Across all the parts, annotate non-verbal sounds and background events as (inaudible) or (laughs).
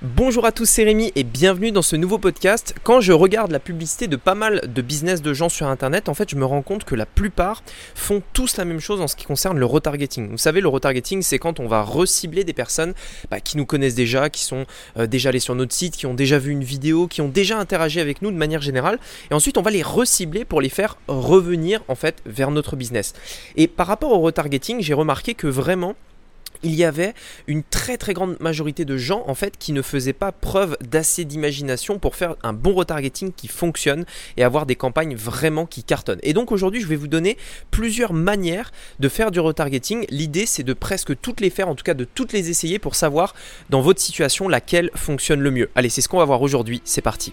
Bonjour à tous, c'est Rémi et bienvenue dans ce nouveau podcast. Quand je regarde la publicité de pas mal de business de gens sur internet, en fait, je me rends compte que la plupart font tous la même chose en ce qui concerne le retargeting. Vous savez, le retargeting, c'est quand on va recibler des personnes bah, qui nous connaissent déjà, qui sont euh, déjà allées sur notre site, qui ont déjà vu une vidéo, qui ont déjà interagi avec nous de manière générale, et ensuite on va les recibler pour les faire revenir en fait vers notre business. Et par rapport au retargeting, j'ai remarqué que vraiment il y avait une très très grande majorité de gens en fait qui ne faisaient pas preuve d'assez d'imagination pour faire un bon retargeting qui fonctionne et avoir des campagnes vraiment qui cartonnent. Et donc aujourd'hui je vais vous donner plusieurs manières de faire du retargeting. L'idée c'est de presque toutes les faire, en tout cas de toutes les essayer pour savoir dans votre situation laquelle fonctionne le mieux. Allez c'est ce qu'on va voir aujourd'hui, c'est parti.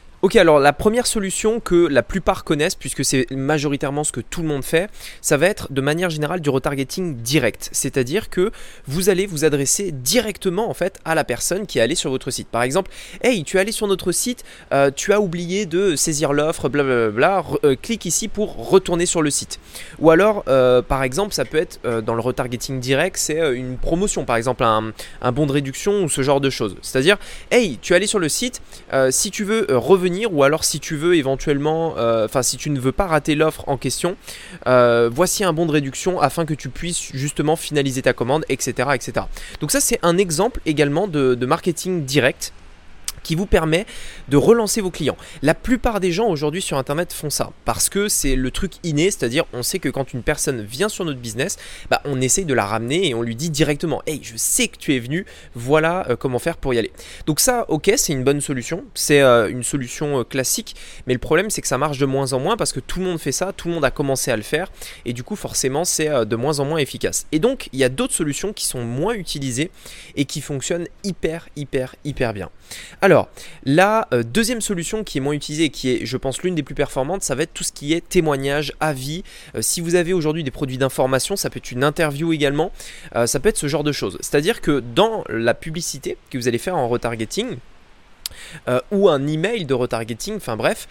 Ok, alors la première solution que la plupart connaissent, puisque c'est majoritairement ce que tout le monde fait, ça va être de manière générale du retargeting direct. C'est-à-dire que vous allez vous adresser directement en fait à la personne qui est allée sur votre site. Par exemple, hey, tu es allé sur notre site, euh, tu as oublié de saisir l'offre, blablabla, euh, clique ici pour retourner sur le site. Ou alors, euh, par exemple, ça peut être dans le retargeting direct, c'est une promotion, par exemple un, un, bon de réduction ou ce genre de choses. C'est-à-dire, hey, tu es allé sur le site, si tu veux revenir ou alors si tu veux éventuellement, euh, enfin si tu ne veux pas rater l'offre en question, euh, voici un bon de réduction afin que tu puisses justement finaliser ta commande, etc. etc. Donc ça c'est un exemple également de marketing direct qui vous permet de relancer vos clients. La plupart des gens aujourd'hui sur Internet font ça parce que c'est le truc inné, c'est-à-dire on sait que quand une personne vient sur notre business, bah, on essaye de la ramener et on lui dit directement Hey, je sais que tu es venu, voilà euh, comment faire pour y aller. Donc, ça, ok, c'est une bonne solution, c'est euh, une solution euh, classique, mais le problème c'est que ça marche de moins en moins parce que tout le monde fait ça, tout le monde a commencé à le faire et du coup, forcément, c'est de moins en moins efficace. Et donc, il y a d'autres solutions qui sont moins utilisées et qui fonctionnent hyper, hyper, hyper bien. Alors, la euh, deuxième solution qui est moins utilisée et qui est, je pense, l'une des plus performantes, ça va être tout ce qui est témoignage, avis. Euh, si vous avez aujourd'hui des produits d'information, ça peut être une interview également, euh, ça peut être ce genre de choses. C'est-à-dire que dans la publicité que vous allez faire en retargeting, ou un email de retargeting, enfin bref,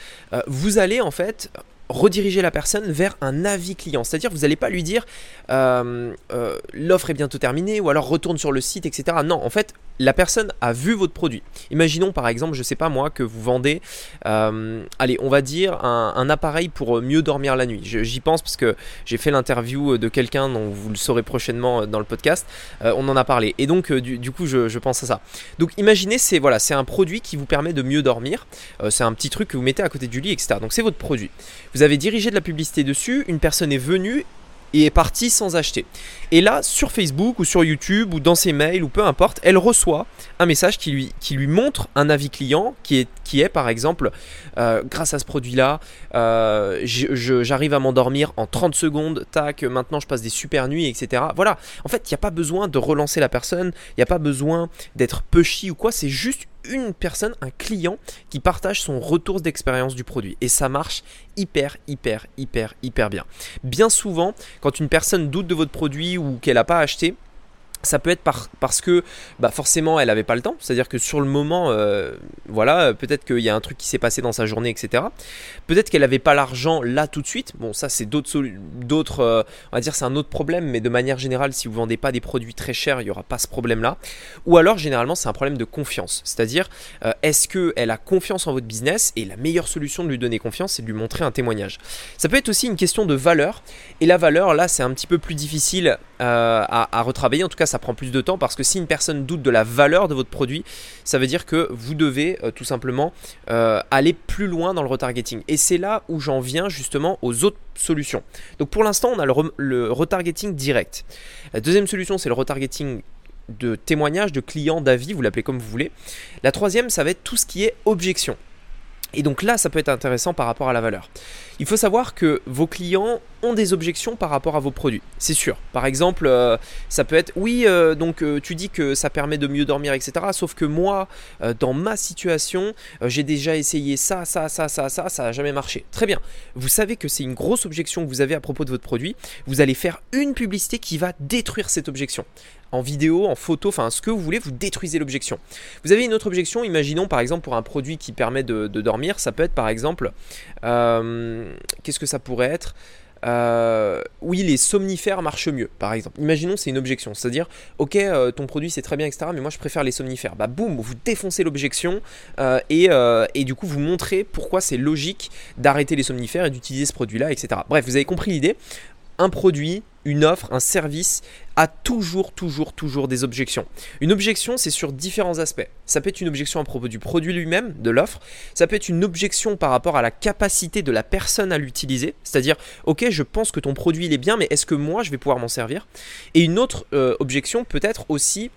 vous allez en fait rediriger la personne vers un avis client. C'est-à-dire, vous n'allez pas lui dire l'offre est bientôt terminée ou alors retourne sur le site, etc. Non, en fait, la personne a vu votre produit. Imaginons par exemple, je sais pas moi, que vous vendez, euh, allez, on va dire un, appareil pour mieux dormir la nuit. J'y pense parce que j'ai fait l'interview de quelqu'un dont vous le saurez prochainement dans le podcast. on en a parlé. Et donc, du, coup, je, pense à ça. Donc, imaginez, c'est voilà, c'est un produit qui vous permet de mieux dormir. c'est un petit truc que vous mettez à côté du lit, etc. Donc, c'est votre produit. Vous avez dirigé de la publicité dessus, une personne est venue et est partie sans acheter. Et là, sur Facebook ou sur YouTube ou dans ses mails ou peu importe, elle reçoit un message qui lui, montre un avis client qui est, qui est par exemple, euh, grâce à ce produit-là, euh, j'arrive à m'endormir en 30 secondes, tac, maintenant je passe des super nuits, etc. Voilà, en fait, il n'y a pas besoin de relancer la personne, il n'y a pas besoin d'être pushy ou quoi, c'est juste une personne, un client qui partage son retour d'expérience du produit. Et ça marche hyper, hyper, hyper, hyper bien. Bien souvent, quand une personne doute de votre produit ou qu'elle n'a pas acheté, ça peut être parce que bah forcément elle n'avait pas le temps, c'est-à-dire que sur le moment, euh, voilà, peut-être qu'il y a un truc qui s'est passé dans sa journée, etc. Peut-être qu'elle n'avait pas l'argent là tout de suite. Bon, ça c'est d'autres, d'autres, euh, on va dire c'est un autre problème, mais de manière générale, si vous vendez pas des produits très chers, il n'y aura pas ce problème-là. Ou alors généralement c'est un problème de confiance, c'est-à-dire euh, est-ce qu'elle a confiance en votre business et la meilleure solution de lui donner confiance, c'est de lui montrer un témoignage? Ça peut être aussi une question de valeur et la valeur là c'est un petit peu plus difficile à, à retravailler, en tout cas ça prend plus de temps parce que si une personne doute de la valeur de votre produit, ça veut dire que vous devez euh, tout simplement euh, aller plus loin dans le retargeting. Et c'est là où j'en viens justement aux autres solutions. Donc pour l'instant, on a le, retargeting direct. La deuxième solution, c'est le retargeting de témoignage, de clients, d'avis, vous l'appelez comme vous voulez. La troisième, ça va être tout ce qui est objection. Et donc là, ça peut être intéressant par rapport à la valeur. Il faut savoir que vos clients ont des objections par rapport à vos produits, c'est sûr. Par exemple, euh, ça peut être oui, euh, donc euh, tu dis que ça permet de mieux dormir, etc. Sauf que moi, dans ma situation, j'ai déjà essayé ça, ça, ça, ça, ça, ça n'a jamais marché. Très bien. Vous savez que c'est une grosse objection que vous avez à propos de votre produit. Vous allez faire une publicité qui va détruire cette objection en vidéo, en photo, enfin ce que vous voulez, vous détruisez l'objection. Vous avez une autre objection, imaginons par exemple pour un produit qui permet de, dormir, ça peut être par exemple, euh, qu'est-ce que ça pourrait être? Euh, oui, les somnifères marchent mieux, par exemple. Imaginons, c'est une objection, c'est-à-dire, ok, euh, ton produit c'est très bien, etc., mais moi je préfère les somnifères. Bah, boum, vous défoncez l'objection et, et, du coup vous montrez pourquoi c'est logique d'arrêter les somnifères et d'utiliser ce produit-là, etc. Bref, vous avez compris l'idée un produit, une offre, un service a toujours, toujours, toujours des objections. Une objection, c'est sur différents aspects. Ça peut être une objection à propos du produit lui-même, de l'offre. Ça peut être une objection par rapport à la capacité de la personne à l'utiliser. C'est-à-dire, ok, je pense que ton produit il est bien, mais est-ce que moi je vais pouvoir m'en servir? Et une autre euh, objection peut être aussi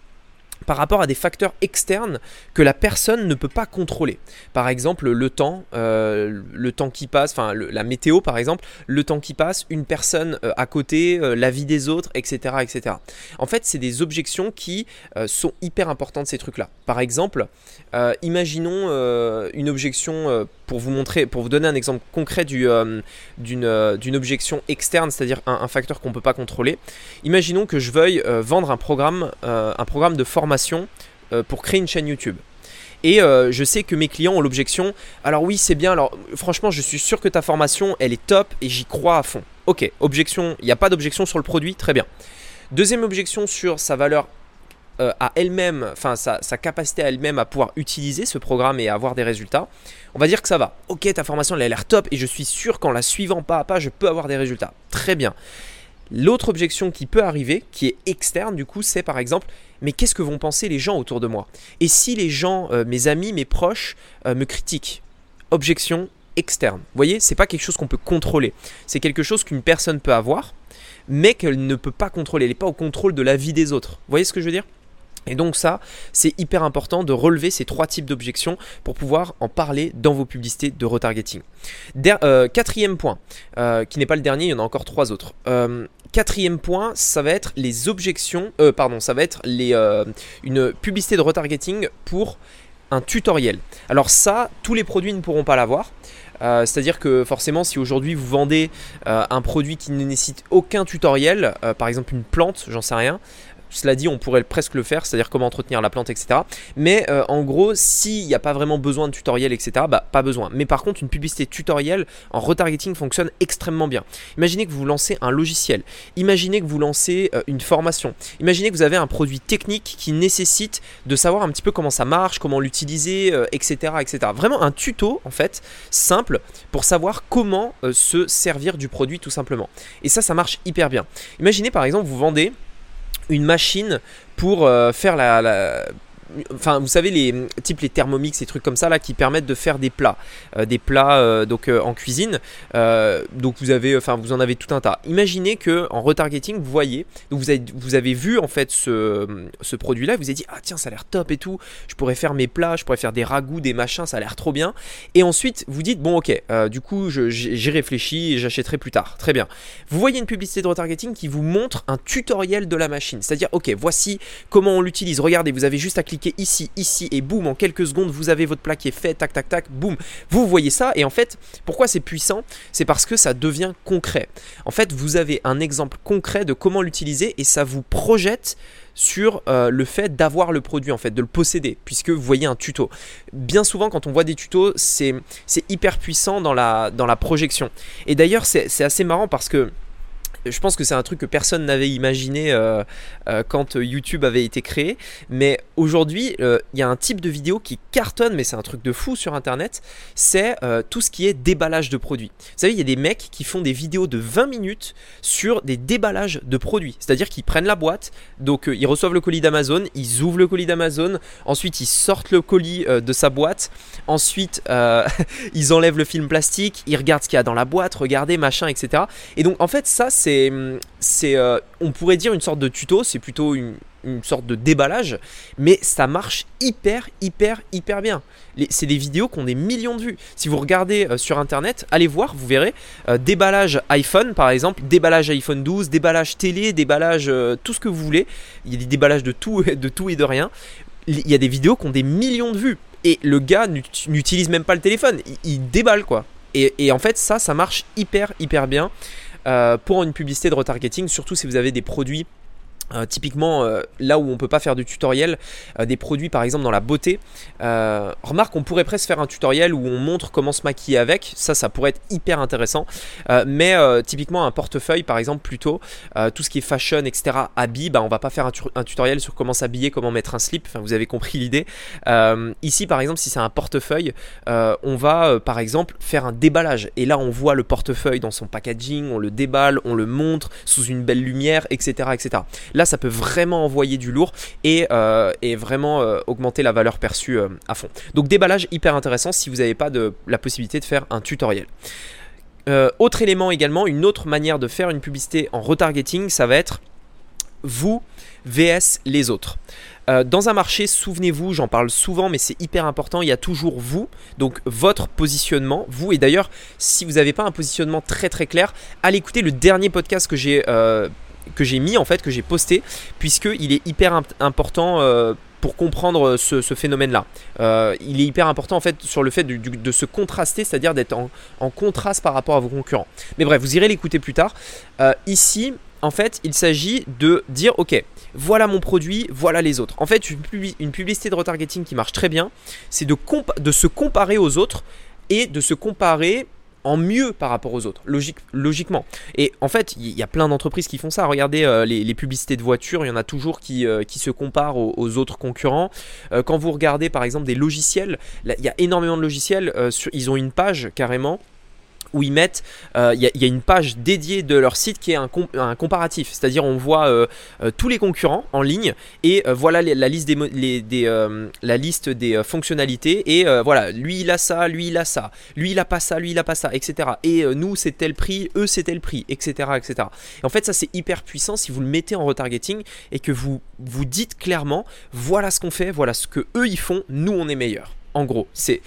par rapport à des facteurs externes que la personne ne peut pas contrôler. Par exemple, le temps, euh, le temps qui passe, enfin la météo par exemple, le temps qui passe, une personne euh, à côté, euh, la vie des autres, etc. etc. En fait, c'est des objections qui sont hyper importantes ces trucs-là. Par exemple, imaginons une objection pour vous montrer, pour vous donner un exemple concret d'une objection externe, c'est-à-dire un, facteur qu'on ne peut pas contrôler. Imaginons que je veuille vendre un programme, un programme de formation euh, pour créer une chaîne YouTube. Et euh, je sais que mes clients ont l'objection. Alors oui, c'est bien. Alors franchement, je suis sûr que ta formation, elle est top et j'y crois à fond. Ok, objection. Il n'y a pas d'objection sur le produit, très bien. Deuxième objection sur sa valeur euh, à elle-même, enfin sa, capacité à elle-même à pouvoir utiliser ce programme et avoir des résultats. On va dire que ça va. Ok, ta formation, elle a l'air top et je suis sûr qu'en la suivant pas à pas, je peux avoir des résultats. Très bien. L'autre objection qui peut arriver, qui est externe du coup, c'est par exemple, mais qu'est-ce que vont penser les gens autour de moi? Et si les gens, euh, mes amis, mes proches, euh, me critiquent? Objection externe. Vous voyez, c'est pas quelque chose qu'on peut contrôler. C'est quelque chose qu'une personne peut avoir, mais qu'elle ne peut pas contrôler. Elle n'est pas au contrôle de la vie des autres. Vous voyez ce que je veux dire? Et donc ça, c'est hyper important de relever ces trois types d'objections pour pouvoir en parler dans vos publicités de retargeting. Euh, quatrième point, euh, qui n'est pas le dernier, il y en a encore trois autres. Euh, quatrième point, ça va être les objections, pardon, ça va être une publicité de retargeting pour un tutoriel. Alors ça, tous les produits ne pourront pas l'avoir. C'est-à-dire que forcément, si aujourd'hui vous vendez un produit qui ne nécessite aucun tutoriel, par exemple une plante, j'en sais rien, cela dit, on pourrait presque le faire, c'est-à-dire comment entretenir la plante, etc. Mais euh, en gros, s'il n'y a pas vraiment besoin de tutoriel, etc., bah pas besoin. Mais par contre, une publicité tutoriel en retargeting fonctionne extrêmement bien. Imaginez que vous lancez un logiciel. Imaginez que vous lancez euh, une formation. Imaginez que vous avez un produit technique qui nécessite de savoir un petit peu comment ça marche, comment l'utiliser, etc., euh, etc. Vraiment un tuto, en fait, simple pour savoir comment se servir du produit tout simplement. Et ça, ça marche hyper bien. Imaginez par exemple, vous vendez une machine pour euh, faire la, enfin vous savez les types les thermomix et trucs comme ça là qui permettent de faire des plats. Euh, des plats euh, donc euh, en cuisine. Donc vous avez enfin vous en avez tout un tas. Imaginez que en retargeting vous voyez vous avez vous avez vu en fait ce, produit là vous avez dit ah tiens ça a l'air top et tout. Je pourrais faire mes plats je pourrais faire des ragoûts des machins ça a l'air trop bien et ensuite vous dites bon ok du coup j'ai réfléchi et j'achèterai plus tard. Très bien vous voyez une publicité de retargeting qui vous montre un tutoriel de la machine. C'est à dire ok voici comment on l'utilise. Regardez vous avez juste à cliquer ici, ici, et boum, en quelques secondes, vous avez votre plat qui est fait, tac, tac, tac, boum. Vous voyez ça, et en fait, pourquoi c'est puissant? C'est parce que ça devient concret. En fait, vous avez un exemple concret de comment l'utiliser, et ça vous projette sur euh, le fait d'avoir le produit en fait, de le posséder, puisque vous voyez un tuto. Bien souvent quand on voit des tutos, c'est hyper puissant dans la, dans la projection. Et d'ailleurs c'est assez marrant parce que je pense que c'est un truc que personne n'avait imaginé euh, euh, quand YouTube avait été créé. Mais aujourd'hui, euh, il y a un type de vidéo qui cartonne, mais c'est un truc de fou sur Internet. C'est tout ce qui est déballage de produits. Vous savez, il y a des mecs qui font des vidéos de 20 minutes sur des déballages de produits. C'est-à-dire qu'ils prennent la boîte, donc ils reçoivent le colis d'Amazon, ils ouvrent le colis d'Amazon, ensuite ils sortent le colis de sa boîte, ensuite (laughs) ils enlèvent le film plastique, ils regardent ce qu'il y a dans la boîte, regardez, machin, etc. Et donc en fait, ça c'est c'est, euh, on pourrait dire une sorte de tuto, c'est plutôt une, sorte de déballage, mais ça marche hyper, hyper, hyper bien. C'est des vidéos qui ont des millions de vues. Si vous regardez euh, sur internet, allez voir, vous verrez. Euh, déballage iPhone par exemple, déballage iPhone 12, déballage télé, déballage tout ce que vous voulez. Il y a des déballages de tout, de tout et de rien. Il y a des vidéos qui ont des millions de vues. Et le gars n'utilise même pas le téléphone, il, déballe quoi. Et, en fait, ça, ça marche hyper, hyper bien. Euh, pour une publicité de retargeting, surtout si vous avez des produits euh, typiquement, euh, là où on peut pas faire de tutoriel, euh, des produits par exemple dans la beauté. remarque, on pourrait presque faire un tutoriel où on montre comment se maquiller avec. Ça, ça pourrait être hyper intéressant. mais typiquement un portefeuille, par exemple, plutôt tout ce qui est fashion, etc. Habits, bah, on va pas faire un, tutoriel sur comment s'habiller, comment mettre un slip. Enfin, vous avez compris l'idée. ici, par exemple, si c'est un portefeuille, on va par exemple faire un déballage. Et là, on voit le portefeuille dans son packaging, on le déballe, on le montre sous une belle lumière, etc., etc. Là, ça peut vraiment envoyer du lourd et, euh, vraiment euh, augmenter la valeur perçue euh, à fond. Donc déballage hyper intéressant si vous n'avez pas de, la possibilité de faire un tutoriel. autre élément également, une autre manière de faire une publicité en retargeting, ça va être vous vs les autres. dans un marché, souvenez-vous, j'en parle souvent, mais c'est hyper important, il y a toujours vous, donc votre positionnement, vous. Et d'ailleurs, si vous n'avez pas un positionnement très très clair, allez écouter le dernier podcast que j'ai que j'ai mis en fait, que j'ai posté, puisqu'il est hyper important euh, pour comprendre ce, phénomène-là. Euh, il est hyper important en fait sur le fait de, se contraster, c'est-à-dire d'être en, contraste par rapport à vos concurrents. Mais bref, vous irez l'écouter plus tard. Euh, ici, en fait, il s'agit de dire ok, voilà mon produit, voilà les autres. En fait, une, publicité de retargeting qui marche très bien, c'est de, de se comparer aux autres et de se comparer en mieux par rapport aux autres, logique, logiquement. Et en fait, il y a plein d'entreprises qui font ça. Regardez euh, les, publicités de voitures, il y en a toujours qui, euh, qui se comparent aux, autres concurrents. Euh, quand vous regardez par exemple des logiciels, il y a énormément de logiciels, ils ont une page carrément où ils mettent, euh, il y, a une page dédiée de leur site qui est un, comparatif, c'est-à-dire on voit euh, euh, tous les concurrents en ligne et voilà la liste des, la liste des fonctionnalités et voilà lui il a ça, lui il a ça, lui il a pas ça, lui il a pas ça, etc. Et nous c'est tel prix, eux c'est tel prix, etc., etc. Et en fait ça c'est hyper puissant si vous le mettez en retargeting et que vous vous dites clairement voilà ce qu'on fait, voilà ce que eux ils font, nous on est meilleurs. En gros, c'est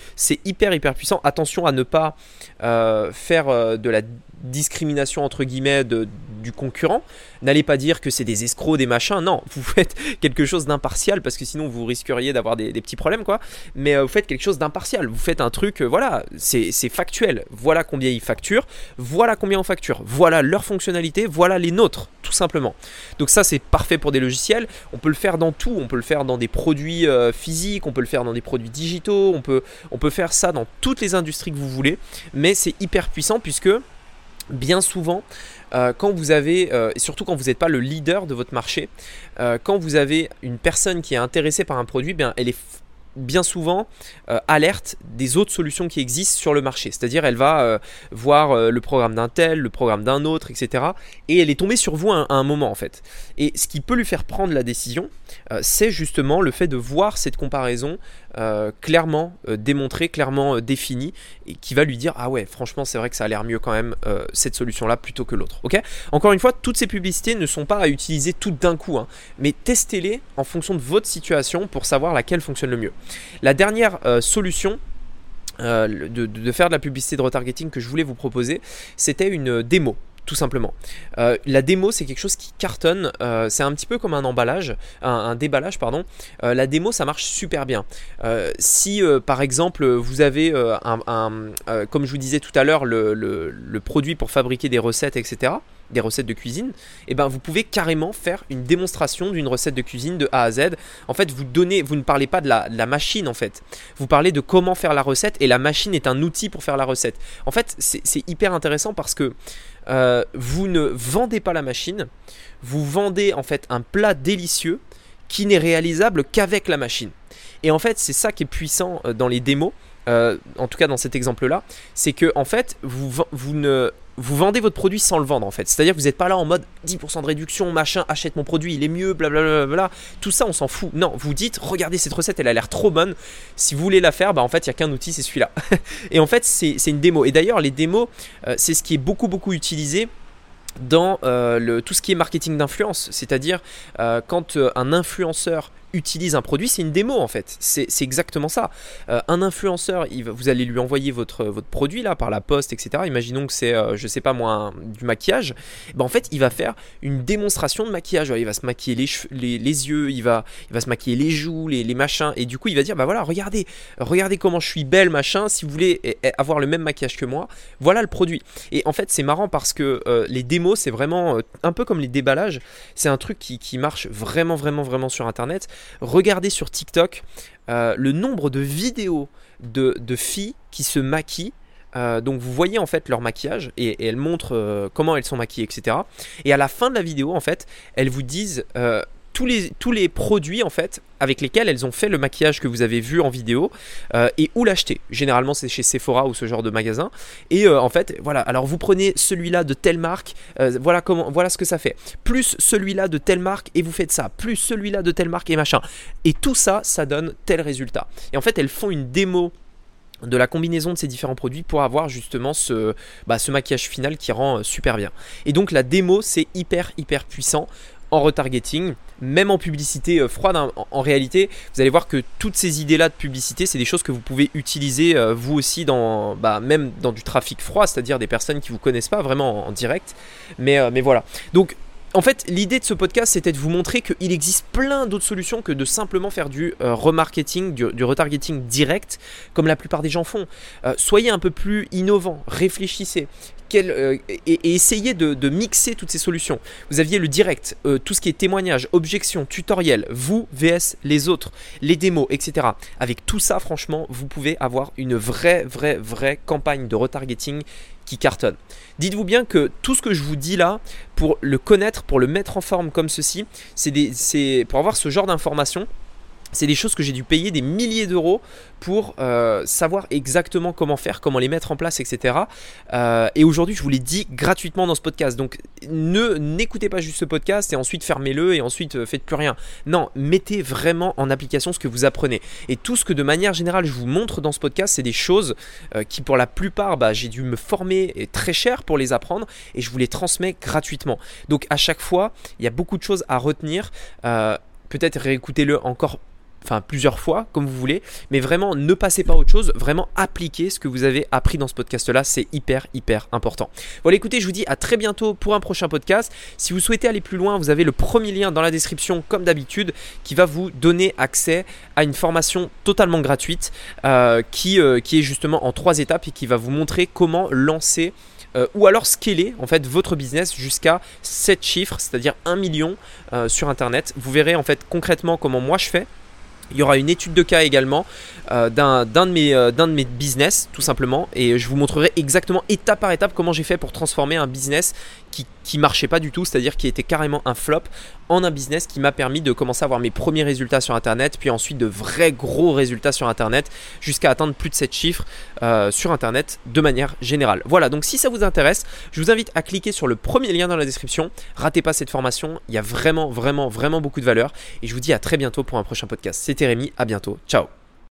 hyper hyper puissant. Attention à ne pas euh, faire euh, de la discrimination entre guillemets du concurrent. N'allez pas dire que c'est des escrocs, des machins. Non, (laughs) vous faites quelque chose d'impartial parce que sinon vous risqueriez d'avoir des, petits problèmes quoi. Mais euh, vous faites quelque chose d'impartial. Vous faites un truc, voilà, c'est factuel. Voilà combien ils facturent, voilà combien on facture, voilà leur fonctionnalité, voilà les nôtres, simplement. Donc ça c'est parfait pour des logiciels. On peut le faire dans tout. On peut le faire dans des produits physiques, on peut le faire dans des produits digitaux, on peut, on peut faire ça dans toutes les industries que vous voulez. Mais c'est hyper puissant puisque bien souvent, euh, quand vous avez, euh, et surtout quand vous n'êtes pas le leader de votre marché, euh, quand vous avez une personne qui est intéressée par un produit, bien, elle est bien souvent alerte des autres solutions qui existent sur le marché. C'est-à-dire elle va voir le programme d'un tel, le programme d'un autre, etc. Et elle est tombée sur vous à un, moment en fait. Et ce qui peut lui faire prendre la décision, c'est justement le fait de voir cette comparaison euh, clairement euh, démontré, clairement euh, défini, et qui va lui dire ah ouais, franchement, c'est vrai que ça a l'air mieux quand même cette solution-là plutôt que l'autre. Ok? Encore une fois, toutes ces publicités ne sont pas à utiliser toutes d'un coup, hein, mais testez-les en fonction de votre situation pour savoir laquelle fonctionne le mieux. La dernière solution. de, de, faire de la publicité de retargeting que je voulais vous proposer, c'était une démo tout simplement. Euh, la démo, c'est quelque chose qui cartonne. Euh, c'est un petit peu comme un emballage, un, déballage, pardon. Euh, la démo, ça marche super bien. si, par exemple, vous avez un, comme je vous disais tout à l'heure, le, produit pour fabriquer des recettes, etc., des recettes de cuisine, et eh ben vous pouvez carrément faire une démonstration d'une recette de cuisine de A à Z. En fait, vous donnez, vous ne parlez pas de la, de la, machine en fait. Vous parlez de comment faire la recette et la machine est un outil pour faire la recette. En fait, c'est hyper intéressant parce que euh, vous ne vendez pas la machine, vous vendez en fait un plat délicieux qui n'est réalisable qu'avec la machine. Et en fait, c'est ça qui est puissant euh, dans les démos, euh, en tout cas dans cet exemple-là, c'est que en fait, vous, vous ne vous vendez votre produit sans le vendre en fait. C'est-à-dire que vous n'êtes pas là en mode 10% de réduction, machin, achète mon produit, il est mieux, blablabla. Tout ça, on s'en fout. Non, vous dites, regardez cette recette, elle a l'air trop bonne. Si vous voulez la faire, bah en fait, il n'y a qu'un outil, c'est celui-là. (laughs) et en fait, c'est une démo. Et d'ailleurs, les démos, euh, c'est ce qui est beaucoup, beaucoup utilisé dans le, tout ce qui est marketing d'influence, c'est-à-dire quand un influenceur utilise un produit, c'est une démo en fait. C'est exactement ça. Euh, un influenceur, vous allez lui envoyer votre, votre produit là par la poste, etc. Imaginons que c'est, euh, je sais pas moi, du maquillage. Ben, en fait, il va faire une démonstration de maquillage. Il va se maquiller les, les, yeux, il va, il va se maquiller les joues, les, les, machins. Et du coup, il va dire, bah voilà, regardez, regardez comment je suis belle, machin. Si vous voulez avoir le même maquillage que moi, voilà le produit. Et en fait, c'est marrant parce que euh, les démos, c'est vraiment un peu comme les déballages. C'est un truc qui, qui marche vraiment, vraiment, vraiment sur Internet regardez sur TikTok euh, le nombre de vidéos de, filles qui se maquillent. Euh, donc vous voyez en fait leur maquillage et, elles montrent euh, comment elles sont maquillées, etc. Et à la fin de la vidéo, en fait, elles vous disent tous les, produits en fait avec lesquels elles ont fait le maquillage que vous avez vu en vidéo euh, et où l'acheter. Généralement c'est chez Sephora ou ce genre de magasin. Et euh, en fait voilà, alors vous prenez celui-là de telle marque, euh, voilà comment, voilà ce que ça fait. Plus celui-là de telle marque et vous faites ça. Plus celui-là de telle marque et machin. Et tout ça, ça donne tel résultat. Et en fait elles font une démo de la combinaison de ces différents produits pour avoir justement ce, bah, ce maquillage final qui rend super bien. Et donc la démo c'est hyper hyper puissant en retargeting, même en publicité euh, froide. Hein. En, réalité, vous allez voir que toutes ces idées-là de publicité, c'est des choses que vous pouvez utiliser euh, vous aussi dans, bah, même dans du trafic froid, c'est-à-dire des personnes qui vous connaissent pas vraiment en, direct. Mais, euh, mais voilà. Donc en fait, l'idée de ce podcast, c'était de vous montrer qu'il existe plein d'autres solutions que de simplement faire du remarketing, du, retargeting direct, comme la plupart des gens font. soyez un peu plus innovant, réfléchissez. Euh, et, essayer de, mixer toutes ces solutions. Vous aviez le direct, euh, tout ce qui est témoignage, objection, tutoriel, vous vs les autres, les démos, etc. Avec tout ça, franchement, vous pouvez avoir une vraie, vraie, vraie campagne de retargeting qui cartonne. Dites-vous bien que tout ce que je vous dis là, pour le connaître, pour le mettre en forme comme ceci, c'est pour avoir ce genre d'informations c'est des choses que j'ai dû payer des milliers d'euros pour euh, savoir exactement comment faire, comment les mettre en place, etc. Euh, et aujourd'hui, je vous l'ai dit gratuitement dans ce podcast. Donc, ne n'écoutez pas juste ce podcast et ensuite fermez-le et ensuite euh, faites plus rien. Non, mettez vraiment en application ce que vous apprenez. Et tout ce que de manière générale je vous montre dans ce podcast, c'est des choses qui, pour la plupart, bah, j'ai dû me former très cher pour les apprendre et je vous les transmets gratuitement. Donc, à chaque fois, il y a beaucoup de choses à retenir. Peut-être réécoutez-le encore enfin plusieurs fois, comme vous voulez, mais vraiment ne passez pas à autre chose, vraiment appliquez ce que vous avez appris dans ce podcast-là, c'est hyper, hyper important. Voilà, écoutez, je vous dis à très bientôt pour un prochain podcast. Si vous souhaitez aller plus loin, vous avez le premier lien dans la description, comme d'habitude, qui va vous donner accès à une formation totalement gratuite, euh, qui, euh, qui est justement en trois étapes et qui va vous montrer comment lancer euh, ou alors scaler en fait votre business jusqu'à 7 chiffres, c'est-à-dire 1 million sur internet. Vous verrez en fait concrètement comment moi je fais. Il y aura une étude de cas également euh, d'un de, mes, euh, de mes business, tout simplement. Et je vous montrerai exactement étape par étape comment j'ai fait pour transformer un business qui, qui marchait pas du tout, c'est-à-dire qui était carrément un flop, en un business qui m'a permis de commencer à avoir mes premiers résultats sur Internet, puis ensuite de vrais gros résultats sur Internet, jusqu'à atteindre plus de 7 chiffres euh, sur Internet de manière générale. Voilà, donc si ça vous intéresse, je vous invite à cliquer sur le premier lien dans la description. Ratez pas cette formation, il y a vraiment, vraiment, vraiment beaucoup de valeur. Et je vous dis à très bientôt pour un prochain podcast. C'était à bientôt, ciao